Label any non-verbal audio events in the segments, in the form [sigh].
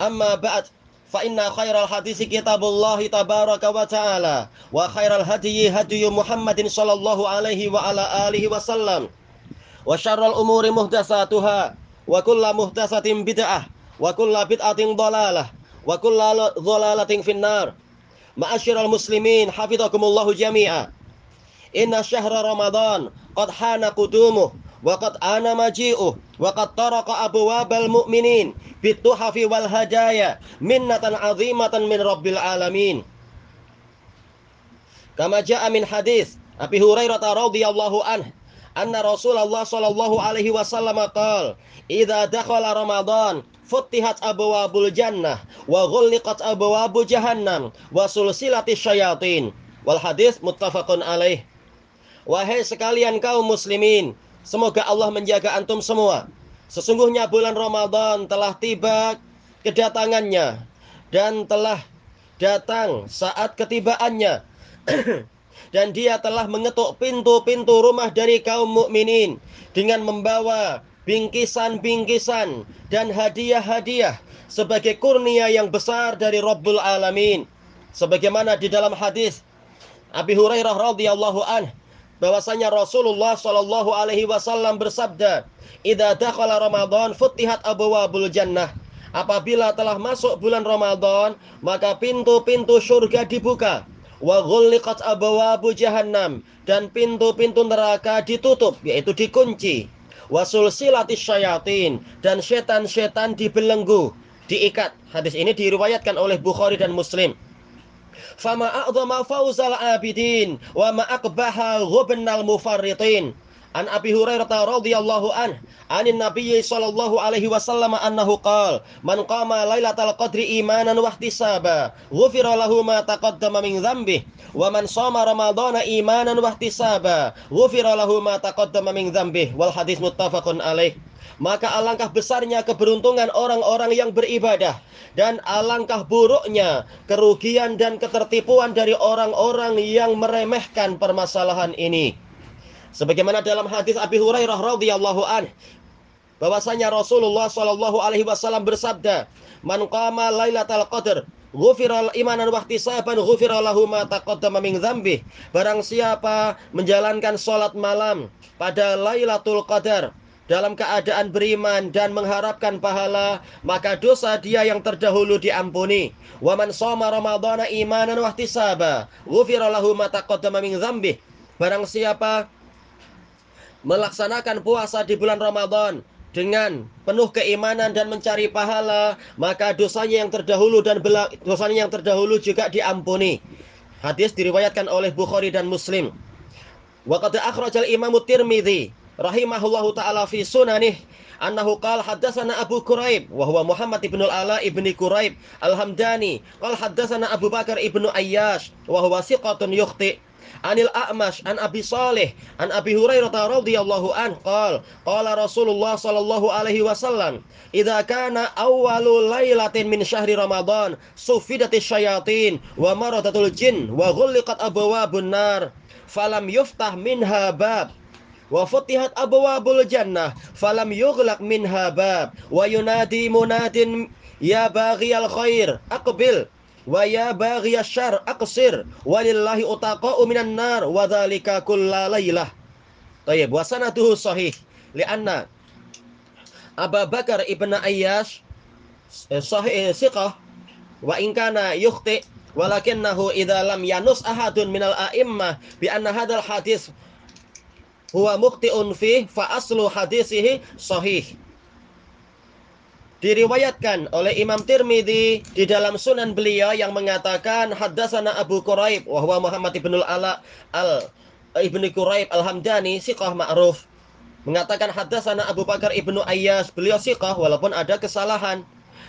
أما بعد فإن خير الحديث كتاب الله تبارك وتعالى وخير الهدي هدي محمد صلى الله عليه وعلى آله وسلم وشر الأمور محدثاتها وكل محدثة بدعة وكل بدعة ضلالة وكل ضلالة في النار. معاشر المسلمين حفظكم الله جميعا. إن شهر رمضان قد حان قدومه وقد آن مجيئه وقد طرق أبواب المؤمنين bituhafi wal hajaya minnatan azimatan min rabbil alamin. Kama jaa min hadis Abi Hurairah radhiyallahu anhu anna Rasulullah sallallahu alaihi wasallam qaal idza dakhala Ramadan futtihat abwabul jannah wa ghulliqat abwabu jahannam wa sulsilati syayatin. Wal hadis muttafaqun alaih. Wahai sekalian kaum muslimin semoga Allah menjaga antum semua. Sesungguhnya bulan Ramadan telah tiba kedatangannya dan telah datang saat ketibaannya. [clears throat] dan dia telah mengetuk pintu-pintu rumah dari kaum mukminin dengan membawa bingkisan-bingkisan dan hadiah-hadiah sebagai kurnia yang besar dari Rabbul Alamin. Sebagaimana di dalam hadis Abi Hurairah radhiyallahu anhu bahwasanya Rasulullah Shallallahu alaihi wasallam bersabda, "Idza dakhala Ramadan futihat abwabul jannah." Apabila telah masuk bulan Ramadan, maka pintu-pintu surga dibuka. Wa ghulliqat abwabu jahannam dan pintu-pintu neraka ditutup yaitu dikunci. Wa syayatin dan setan-setan dibelenggu, diikat. Hadis ini diriwayatkan oleh Bukhari dan Muslim فما أعظم فوز العابدين وما أقبح غبن المفرطين. An Abi Hurairah radhiyallahu an anin Nabi sallallahu alaihi wasallam annahu qala man qama lailatal qadri imanan wa ihtisaba ghufira lahu ma taqaddama min dhanbi wa man shoma ramadhana imanan wa ihtisaba ghufira lahu ma taqaddama min dhanbi wal hadis muttafaqun alaih maka alangkah besarnya keberuntungan orang-orang yang beribadah dan alangkah buruknya kerugian dan ketertipuan dari orang-orang yang meremehkan permasalahan ini. Sebagaimana dalam hadis Abi Hurairah radhiyallahu an bahwasanya Rasulullah Shallallahu alaihi wasallam bersabda, "Man qama lailatal qadar Ghufiral imanan wa ihtisaban ghufira lahu ma taqaddama min dzambi. Barang siapa menjalankan salat malam pada Lailatul Qadar dalam keadaan beriman dan mengharapkan pahala, maka dosa dia yang terdahulu diampuni. Wa man shoma ramadhana imanan wa ihtisaba, ghufira lahu ma taqaddama min dzambih. Barang siapa melaksanakan puasa di bulan Ramadan dengan penuh keimanan dan mencari pahala, maka dosanya yang terdahulu dan dosanya yang terdahulu juga diampuni. Hadis diriwayatkan oleh Bukhari dan Muslim. Wa qad akhrajal Imam Tirmidzi rahimahullahu taala fi sunanih annahu qala haddatsana Abu Quraib wa huwa Muhammad ibn al-Ala ibn Quraib al-Hamdani qala haddatsana Abu Bakar ibn Ayyash wa huwa siqatun yukhti Anil A'mash an Abi Salih an Abi Hurairah radhiyallahu an qala qala Rasulullah sallallahu alaihi wasallam idza kana awwalu lailatin min syahri Ramadan sufidatis syayatin wa maradatul jin wa ghulliqat abwabun nar falam yuftah minha bab. Wa futihat abwabul jannah falam yughlaq minha bab. Wa yunadi munadin ya baghiyal khair aqbil wa ya baghiyasy syarr aqsir. Walillahi utaqa'u minan nar wa dzalika kullalailah Tayyib wa sanaduhu sahih. Lianna Abu Bakar ibn Ayyash eh, sahih eh, siqah wa in kana yukhti walakinnahu idza lam yanus ahadun minal a'immah bi anna hadzal hadis huwa mukhti'un fi fa aslu hadisihi sahih diriwayatkan oleh Imam Tirmidzi di dalam sunan beliau yang mengatakan haddatsana Abu Quraib wa huwa Muhammad ibnul Ala al Ibnu Quraib Al-Hamdani siqah ma'ruf. Mengatakan haddatsana Abu Bakar ibnu Ayyas beliau siqah walaupun ada kesalahan.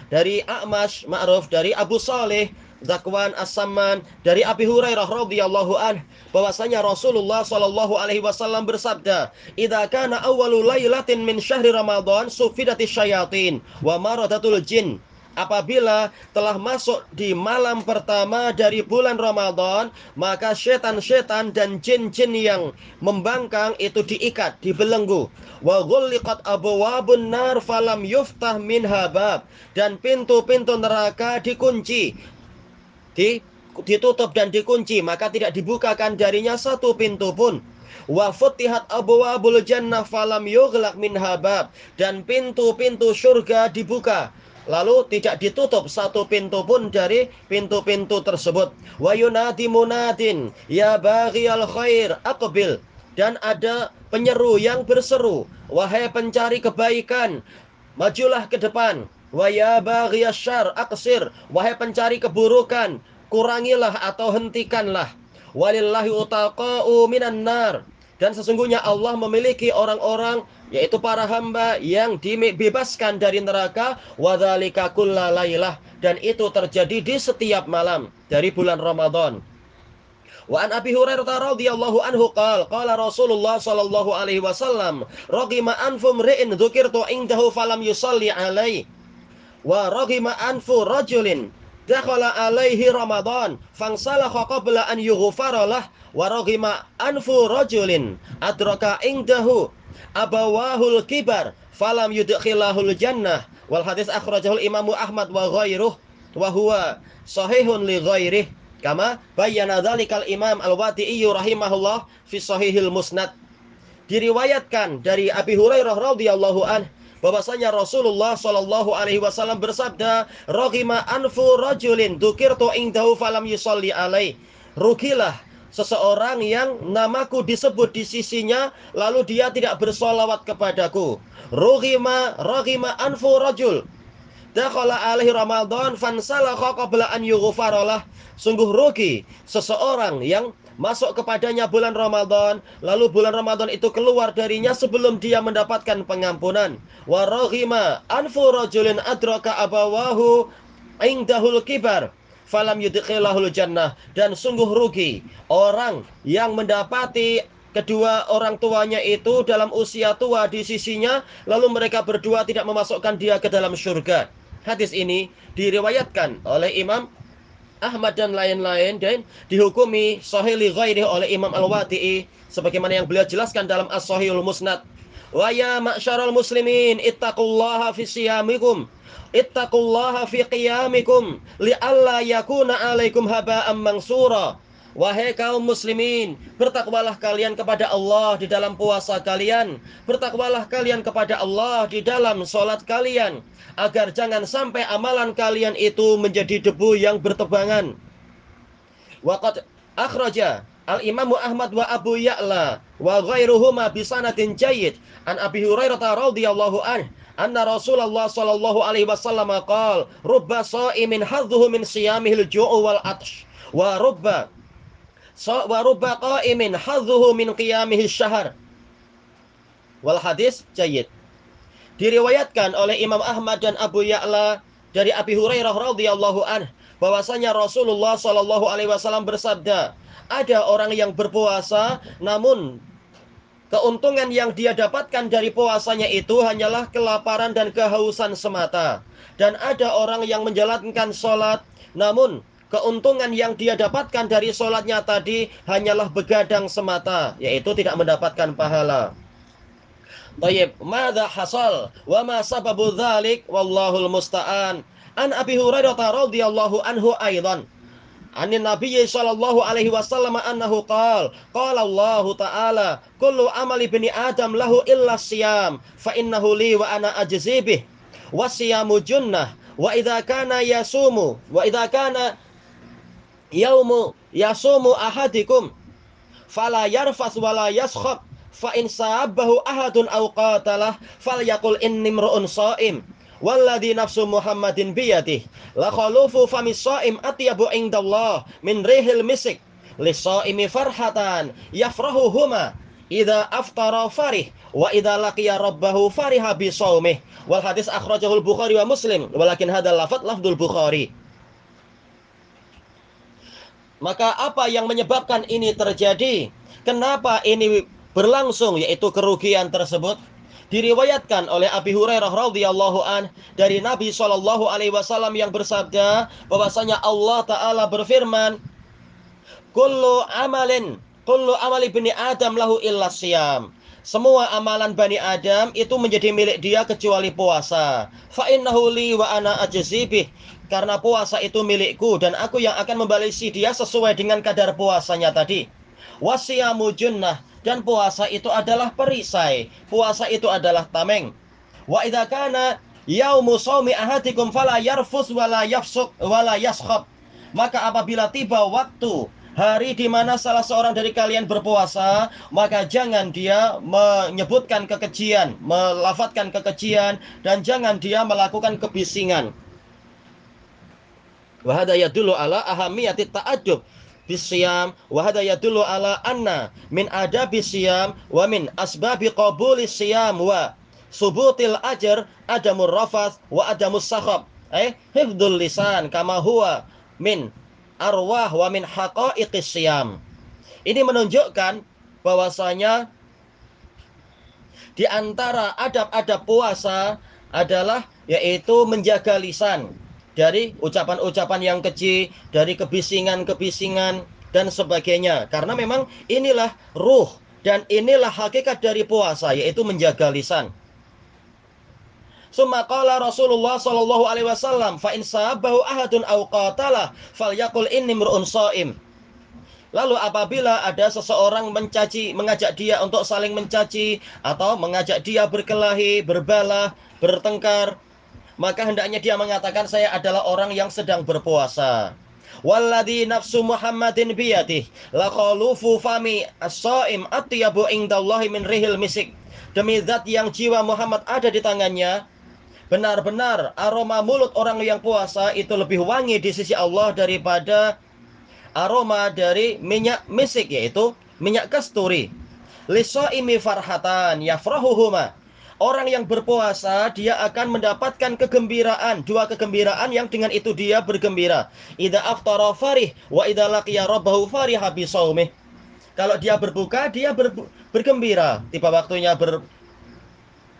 Dari A'mash ma'ruf dari Abu Saleh Zakwan As-Samman dari Abi Hurairah radhiyallahu an bahwasanya Rasulullah sallallahu alaihi wasallam bersabda, "Idza kana awwalu lailatin min syahri Ramadan sufidati syayatin wa maradatul jin." Apabila telah masuk di malam pertama dari bulan Ramadan, maka setan-setan dan jin-jin yang membangkang itu diikat, dibelenggu. Wa ghulliqat abwabun nar falam yuftah min habab dan pintu-pintu neraka dikunci di, ditutup dan dikunci maka tidak dibukakan darinya satu pintu pun. Wa futihat abwabul jannah falam yughlaq min habab dan pintu-pintu surga dibuka. Lalu tidak ditutup satu pintu pun dari pintu-pintu tersebut. Wa yunadi munadin ya baghiyal khair aqbil. Dan ada penyeru yang berseru wahai pencari kebaikan majulah ke depan Wa ya baghiyasyar aqsir, wahai pencari keburukan, kurangilah atau hentikanlah. Walillahi utaqa'u minan nar. Dan sesungguhnya Allah memiliki orang-orang yaitu para hamba yang dibebaskan dari neraka wadzalika kullalailah dan itu terjadi di setiap malam dari bulan Ramadan. Wa an Abi Hurairah radhiyallahu anhu qala qala Rasulullah sallallahu alaihi wasallam raqima anfum ri'in dzukirtu indahu falam yusalli alaihi wa raghima anfu rajulin dakhala alaihi ramadan fangsalakha qabla an yughfara lah wa raghima anfu rajulin adraka indahu abawahul kibar falam yudkhilahul jannah. Wal hadis akhrajahul imamu ahmad wa ghairuh wa huwa sahihun li ghairih kama bayyana dzalikal imam al-wadi'i rahimahullah fi sahihil musnad. Diriwayatkan dari Abi Hurairah radhiyallahu anhu bahwasanya Rasulullah Shallallahu alaihi wasallam bersabda, "Raghima anfu rajulin dzukirtu indahu falam yusalli alai." Rugilah seseorang yang namaku disebut di sisinya lalu dia tidak bersolawat kepadaku. Rughima raghima anfu rajul dakhala alaihi Ramadan fansalakha qabla an yughfaralah. Sungguh rugi seseorang yang masuk kepadanya bulan Ramadan, lalu bulan Ramadan itu keluar darinya sebelum dia mendapatkan pengampunan. Wa raghima anfu rajulin adraka abawahu indahul kibar falam yudkhilahul jannah dan sungguh rugi orang yang mendapati kedua orang tuanya itu dalam usia tua di sisinya lalu mereka berdua tidak memasukkan dia ke dalam surga. Hadis ini diriwayatkan oleh Imam Ahmad dan lain-lain dan dihukumi sahih li ghairi oleh Imam Al-Wati'i sebagaimana yang beliau jelaskan dalam As-Sahihul Musnad. Wa ya ma'syaral muslimin ittaqullaha fi siyamikum ittaqullaha fi qiyamikum li'alla yakuna 'alaikum haba'an mansura. Wahai kaum muslimin, bertakwalah kalian kepada Allah di dalam puasa kalian. Bertakwalah kalian kepada Allah di dalam solat kalian. Agar jangan sampai amalan kalian itu menjadi debu yang bertebangan. Waqad akhraja Al-Imamu Ahmad wa Abu Ya'la wa ghairuhuma bisanatin jayyid an Abi Hurairah radhiyallahu anhu anna Rasulullah sallallahu alaihi wasallam qala rubba sha'imin hadduhu min siyamihil ju'u wal atsh wa rubba wa rubba qa'imin syahr. Wal hadis jayyid. Diriwayatkan oleh Imam Ahmad dan Abu Ya'la dari Abi Hurairah radhiyallahu an bahwasanya Rasulullah shallallahu alaihi wasallam bersabda, ada orang yang berpuasa namun keuntungan yang dia dapatkan dari puasanya itu hanyalah kelaparan dan kehausan semata. Dan ada orang yang menjalankan sholat namun keuntungan yang dia dapatkan dari sholatnya tadi hanyalah begadang semata, yaitu tidak mendapatkan pahala. Tayyib, madza hasal wa ma sababu dzalik wallahul musta'an. An Abi Hurairah radhiyallahu anhu aidan. An Nabi sallallahu alaihi wasallam annahu qala qala Allah taala kullu amali bani adam lahu illa siyam fa innahu li wa ana ajzi bih wasiyamu junnah wa idza kana yasumu wa idza kana yaumu yasumu ahadikum fala yarfas wala yaskhab fa in sabahu ahadun aw qatalah falyaqul inni mru'un shaim walladhi nafsu muhammadin biyadih la khalufu famis shaim atyabu indallah min rihil misik lisaimi farhatan yafrahuhuma idza aftara farih wa idza laqiya rabbahu fariha bi shaumih wal hadis akhrajahul bukhari wa muslim walakin hadzal lafadz lafdul bukhari maka apa yang menyebabkan ini terjadi? Kenapa ini berlangsung yaitu kerugian tersebut? Diriwayatkan oleh Abi Hurairah radhiyallahu an dari Nabi Shallallahu alaihi wasallam yang bersabda bahwasanya Allah taala berfirman, "Kullu amalin, kullu amali bani Adam lahu illa siyam." Semua amalan Bani Adam itu menjadi milik dia kecuali puasa. Fa innahu li wa ana ajzibih karena puasa itu milikku dan aku yang akan membalisi dia sesuai dengan kadar puasanya tadi. Wasiyamu junnah dan puasa itu adalah perisai. Puasa itu adalah tameng. Wa idza kana yaumu shaumi ahadikum fala yarfus wala yafsuk wala yaskhab. Maka apabila tiba waktu hari di mana salah seorang dari kalian berpuasa, maka jangan dia menyebutkan kekejian, melafatkan kekejian, dan jangan dia melakukan kebisingan. Wahada yadullu ala ahamiyati ta'ajub bisyam wa hada yadullu ala anna min adabi siyam wa min asbabi qabuli siyam wa subutil ajr adamur rafath wa adamus sakhab eh hifdul lisan kama huwa min arwah wa min haqa'iqis ini menunjukkan bahwasanya di antara adab-adab puasa adalah yaitu menjaga lisan dari ucapan-ucapan yang kecil, dari kebisingan-kebisingan dan sebagainya. Karena memang inilah ruh dan inilah hakikat dari puasa yaitu menjaga lisan. Summa qala Rasulullah sallallahu alaihi wasallam fa in sabahu ahadun aw qatala falyaqul inni mur'un shaim. Lalu apabila ada seseorang mencaci, mengajak dia untuk saling mencaci atau mengajak dia berkelahi, berbalah, bertengkar, maka hendaknya dia mengatakan saya adalah orang yang sedang berpuasa. Walladhi nafsu Muhammadin biyadih la khalufu fami as-saim atyabu indallahi min rihil misik. Demi zat yang jiwa Muhammad ada di tangannya, benar-benar aroma mulut orang yang puasa itu lebih wangi di sisi Allah daripada aroma dari minyak misik yaitu minyak kasturi. Lisaimi farhatan yafrahuhuma Orang yang berpuasa dia akan mendapatkan kegembiraan, dua kegembiraan yang dengan itu dia bergembira. Idza aftara farih wa idza laqiya rabbahu fariha Kalau dia berbuka, dia ber, bergembira. Tiba waktunya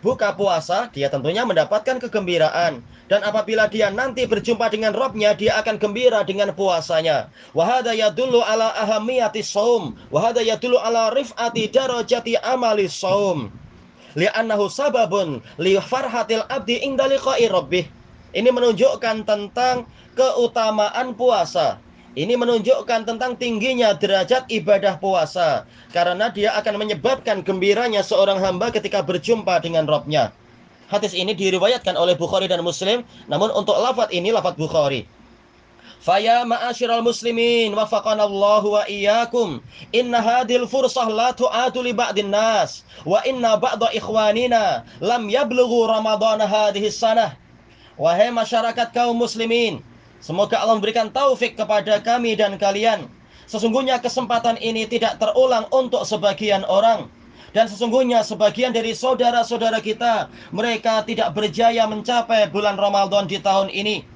berbuka puasa, dia tentunya mendapatkan kegembiraan. Dan apabila dia nanti berjumpa dengan Robnya, dia akan gembira dengan puasanya. Wahada yadullu ala ahamiyati saum. Wahada yadullu ala rif'ati darajati amali saum li'annahu sababun li farhatil abdi inda liqa'i rabbih. Ini menunjukkan tentang keutamaan puasa. Ini menunjukkan tentang tingginya derajat ibadah puasa. Karena dia akan menyebabkan gembiranya seorang hamba ketika berjumpa dengan Robnya. Hadis ini diriwayatkan oleh Bukhari dan Muslim. Namun untuk lafat ini lafat Bukhari. Faya ma'asyiral muslimin wafaqanallahu wa iyyakum. Inna hadhil fursah la tu'atu li ba'din nas wa inna ba'da ikhwanina lam yablughu ramadhan hadhihi sanah. Wahai masyarakat kaum muslimin, semoga Allah memberikan taufik kepada kami dan kalian. Sesungguhnya kesempatan ini tidak terulang untuk sebagian orang. Dan sesungguhnya sebagian dari saudara-saudara kita, mereka tidak berjaya mencapai bulan Ramadan di tahun ini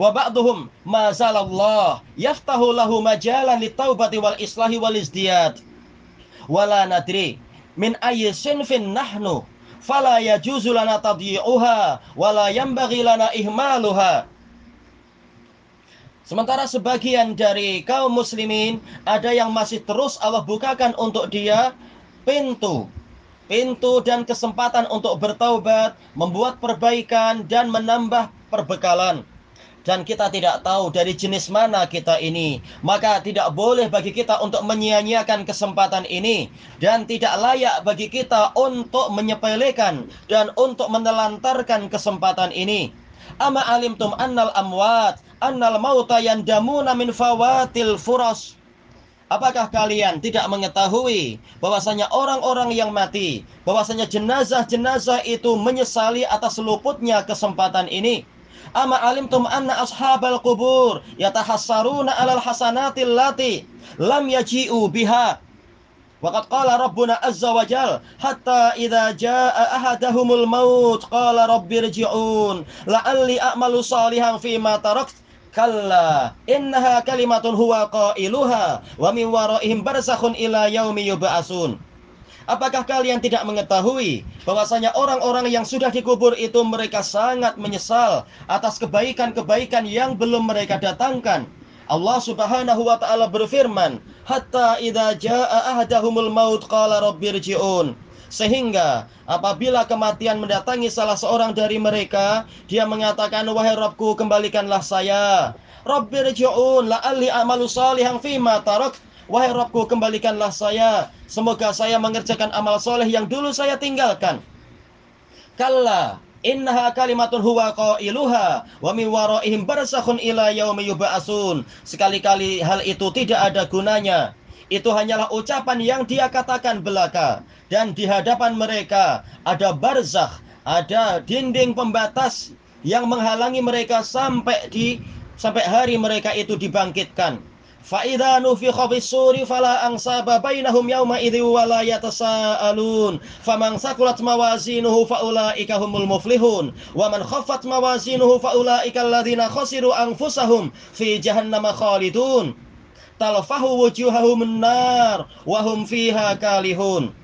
wa ba'duhum ma zalallah yaftahu lahu majalan litaubati wal islahi wal izdiyad wala nadri min ayyi sinfin nahnu fala yajuzu lana tadyi'uha wala yanbaghi ihmaluha Sementara sebagian dari kaum muslimin ada yang masih terus Allah bukakan untuk dia pintu. Pintu dan kesempatan untuk bertaubat, membuat perbaikan dan menambah perbekalan. Dan kita tidak tahu dari jenis mana kita ini, maka tidak boleh bagi kita untuk menyia-nyiakan kesempatan ini. Dan tidak layak bagi kita untuk menyepelekan dan untuk menelantarkan kesempatan ini. Ama alimtum annal amwat annal mauta yandamuna min fawatil furas. Apakah kalian tidak mengetahui bahwasanya orang-orang yang mati, bahwasanya jenazah-jenazah itu menyesali atas luputnya kesempatan ini? Ama alimtum anna ashabal kubur yatahassaruna alal hasanatil lati lam yaji'u biha Waqad qala Rabbuna azza wa jal hatta idza jaa ahadahumul maut qala rabbi rji'un la'alli a'malu salihan fi ma tarakt. Kalla innaha kalimatun huwa qailuha wa min waraihim barzakhun ila yaumi yub'atsun Apakah kalian tidak mengetahui bahwasanya orang-orang yang sudah dikubur itu mereka sangat menyesal atas kebaikan-kebaikan yang belum mereka datangkan? Allah Subhanahu wa taala berfirman, "Hatta idza jaa ahadahumul maut qala rabbirji'un." Sehingga apabila kematian mendatangi salah seorang dari mereka, dia mengatakan, "Wahai Rabbku, kembalikanlah saya." Rabbirji'un la'alli amalu salihan fima tarak. Wahai Rabbku, kembalikanlah saya. Semoga saya mengerjakan amal soleh yang dulu saya tinggalkan. Kalla Innaha kalimatun huwa qailuha wa min waraihim barzakhun ila yaumi yub'atsun. Sekali-kali hal itu tidak ada gunanya. Itu hanyalah ucapan yang dia katakan belaka dan di hadapan mereka ada barzakh, ada dinding pembatas yang menghalangi mereka sampai di sampai hari mereka itu dibangkitkan. فَإِذَا نُفِخَ فِي الصُّورِ فَلَا أَنْصَابَ بَيْنَهُمْ يَوْمَئِذٍ وَلَا يَتَسَاءَلُونَ فَمَنْ ثَقُلَتْ مَوَازِينُهُ فَأُولَئِكَ هُمُ الْمُفْلِحُونَ وَمَنْ خَفَّتْ مَوَازِينُهُ فَأُولَئِكَ الَّذِينَ خَسِرُوا أَنفُسَهُمْ فِي جَهَنَّمَ خَالِدُونَ تَلْفَحُ وُجُوهَهُمُ النَّارُ وَهُمْ فِيهَا كَالِحُونَ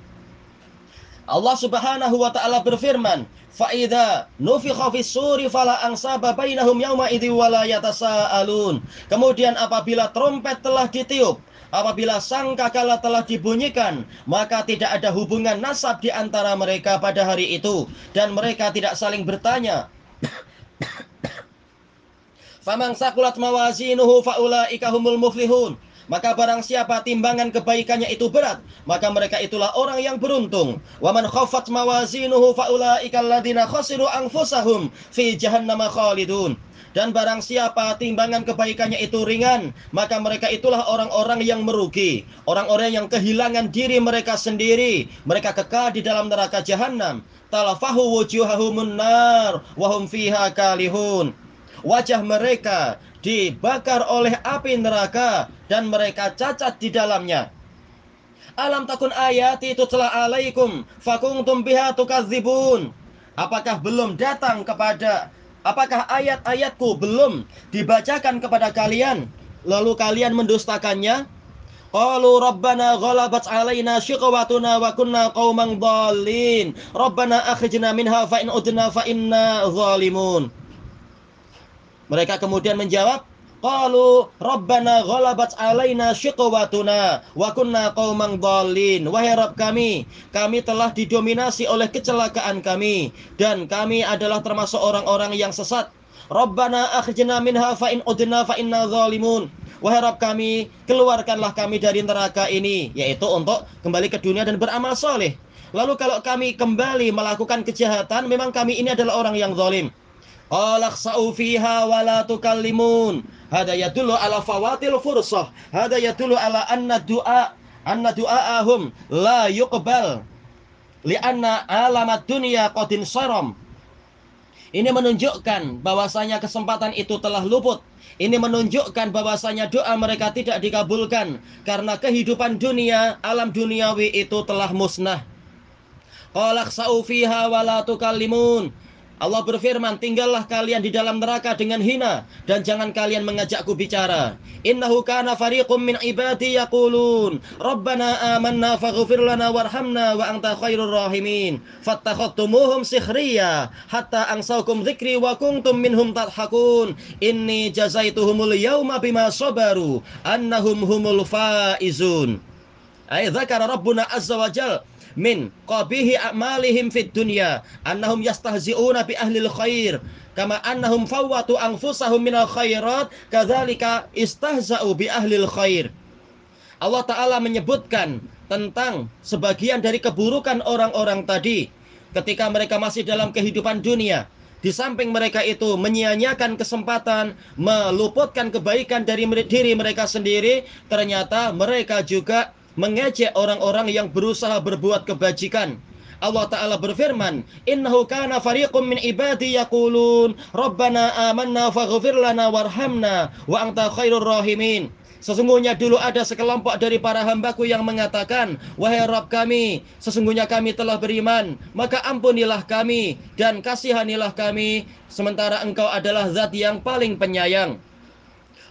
Allah Subhanahu wa taala berfirman, Fa'idha nufikha fis suri fala ansaba bainahum yauma idzi wala yatasaalun. Kemudian apabila trompet telah ditiup, apabila sangkakala telah dibunyikan, maka tidak ada hubungan nasab di antara mereka pada hari itu dan mereka tidak saling bertanya. [coughs] Famang sakulat mawazinuhu faulaika humul muflihun. Maka barang siapa timbangan kebaikannya itu berat, maka mereka itulah orang yang beruntung. Wa man khaffat mawazinuhu faulaika alladziina khasiru anfusahum fi jahannam khalidun. Dan barang siapa timbangan kebaikannya itu ringan, maka mereka itulah orang-orang yang merugi. Orang-orang yang kehilangan diri mereka sendiri. Mereka kekal di dalam neraka jahanam. Talafahu wujuhahumun nar, wahum fiha kalihun. Wajah mereka dibakar oleh api neraka dan mereka cacat di dalamnya. Alam takun ayat itu telah alaikum fakuntum biha tukadzibun. Apakah belum datang kepada apakah ayat-ayatku belum dibacakan kepada kalian lalu kalian mendustakannya? Qalu rabbana ghalabat alaina shiqwatuna wa kunna qauman dhalin. Rabbana akhrijna minha fa in udna fa inna zalimun. Mereka kemudian menjawab, Qalu Rabbana ghalabat alaina syiqwatuna wa kunna qauman dhalin. Wahai Rabb kami, kami telah didominasi oleh kecelakaan kami dan kami adalah termasuk orang-orang yang sesat. Rabbana akhrijna minha fa in udna fa inna zalimun. Wahai Rabb kami, keluarkanlah kami dari neraka ini, yaitu untuk kembali ke dunia dan beramal soleh. Lalu kalau kami kembali melakukan kejahatan, memang kami ini adalah orang yang zalim. Qala khsa'u fiha wa la tukallimun. Hada yadullu ala fawatil fursah. Hada yadullu ala anna du'a anna du'aahum la yuqbal. Lianna alamat dunia qadin saram. Ini menunjukkan bahwasanya kesempatan itu telah luput. Ini menunjukkan bahwasanya doa mereka tidak dikabulkan karena kehidupan dunia, alam duniawi itu telah musnah. Qala khsa'u fiha wa la tukallimun. Allah berfirman, tinggallah kalian di dalam neraka dengan hina dan jangan kalian mengajakku bicara. Innahu kana fariqum min ibadi yaqulun, Rabbana amanna faghfir lana warhamna wa anta khairur rahimin. Fattakhadtumuhum sikhriya hatta ansaukum dzikri wa kuntum minhum tadhakun. Inni jazaituhumul yawma bima sabaru annahum humul faizun. Ay dzakara Rabbuna azza wa jalla min qabihi a'malihim fid dunya annahum yastahzi'una bi ahlil khair kama annahum fawwatu anfusahum minal khairat kadzalika istahza'u bi ahlil khair. Allah taala menyebutkan tentang sebagian dari keburukan orang-orang tadi ketika mereka masih dalam kehidupan dunia. Di samping mereka itu menyia-nyiakan kesempatan, meluputkan kebaikan dari diri mereka sendiri, ternyata mereka juga mengejek orang-orang yang berusaha berbuat kebajikan. Allah Ta'ala berfirman, Innahu kana fariqum min ibadi yaqulun, Rabbana amanna faghfir lana warhamna, wa anta khairur rahimin. Sesungguhnya dulu ada sekelompok dari para hambaku yang mengatakan, Wahai Rabb kami, sesungguhnya kami telah beriman, maka ampunilah kami dan kasihanilah kami, sementara engkau adalah zat yang paling penyayang.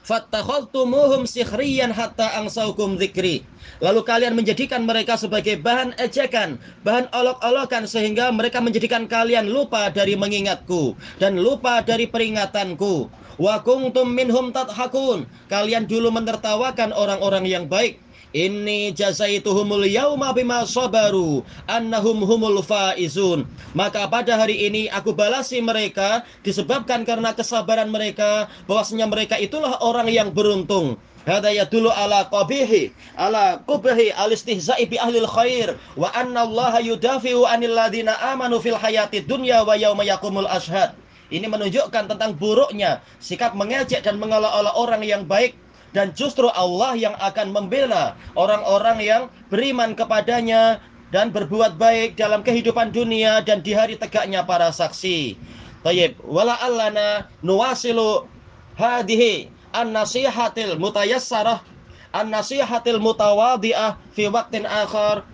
Fattakhaltumuhum sikhriyan hatta angsaukum dzikri. Lalu kalian menjadikan mereka sebagai bahan ejekan, bahan olok-olokan sehingga mereka menjadikan kalian lupa dari mengingatku dan lupa dari peringatanku. Wa kuntum minhum tadhakun. Kalian dulu menertawakan orang-orang yang baik. Inni jazaituhumul yauma bima sabaru annahum humul faizun. Maka pada hari ini aku balasi mereka disebabkan karena kesabaran mereka bahwasanya mereka itulah orang yang beruntung. Hada yadullu ala qabihi ala qubhi al-istihza'i bi ahli khair wa anna Allah yudafi'u 'anil ladina amanu fil hayati dunya wa yauma yaqumul ashhad. Ini menunjukkan tentang buruknya sikap mengejek dan mengolah-olah orang yang baik dan justru Allah yang akan membela orang-orang yang beriman kepadanya dan berbuat baik dalam kehidupan dunia dan di hari tegaknya para saksi. Tayyib, wala allana nuwasilu hadihi an-nasihatil mutayassarah an-nasihatil mutawadhi'ah fi waqtin akhar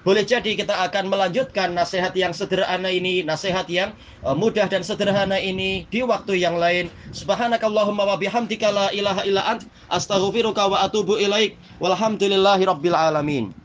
boleh jadi kita akan melanjutkan nasihat yang sederhana ini, nasihat yang uh, mudah dan sederhana ini di waktu yang lain. Subhanakallahumma wa bihamdika la ilaha illa ant astaghfiruka wa atubu ilaik. Walhamdulillahi rabbil alamin.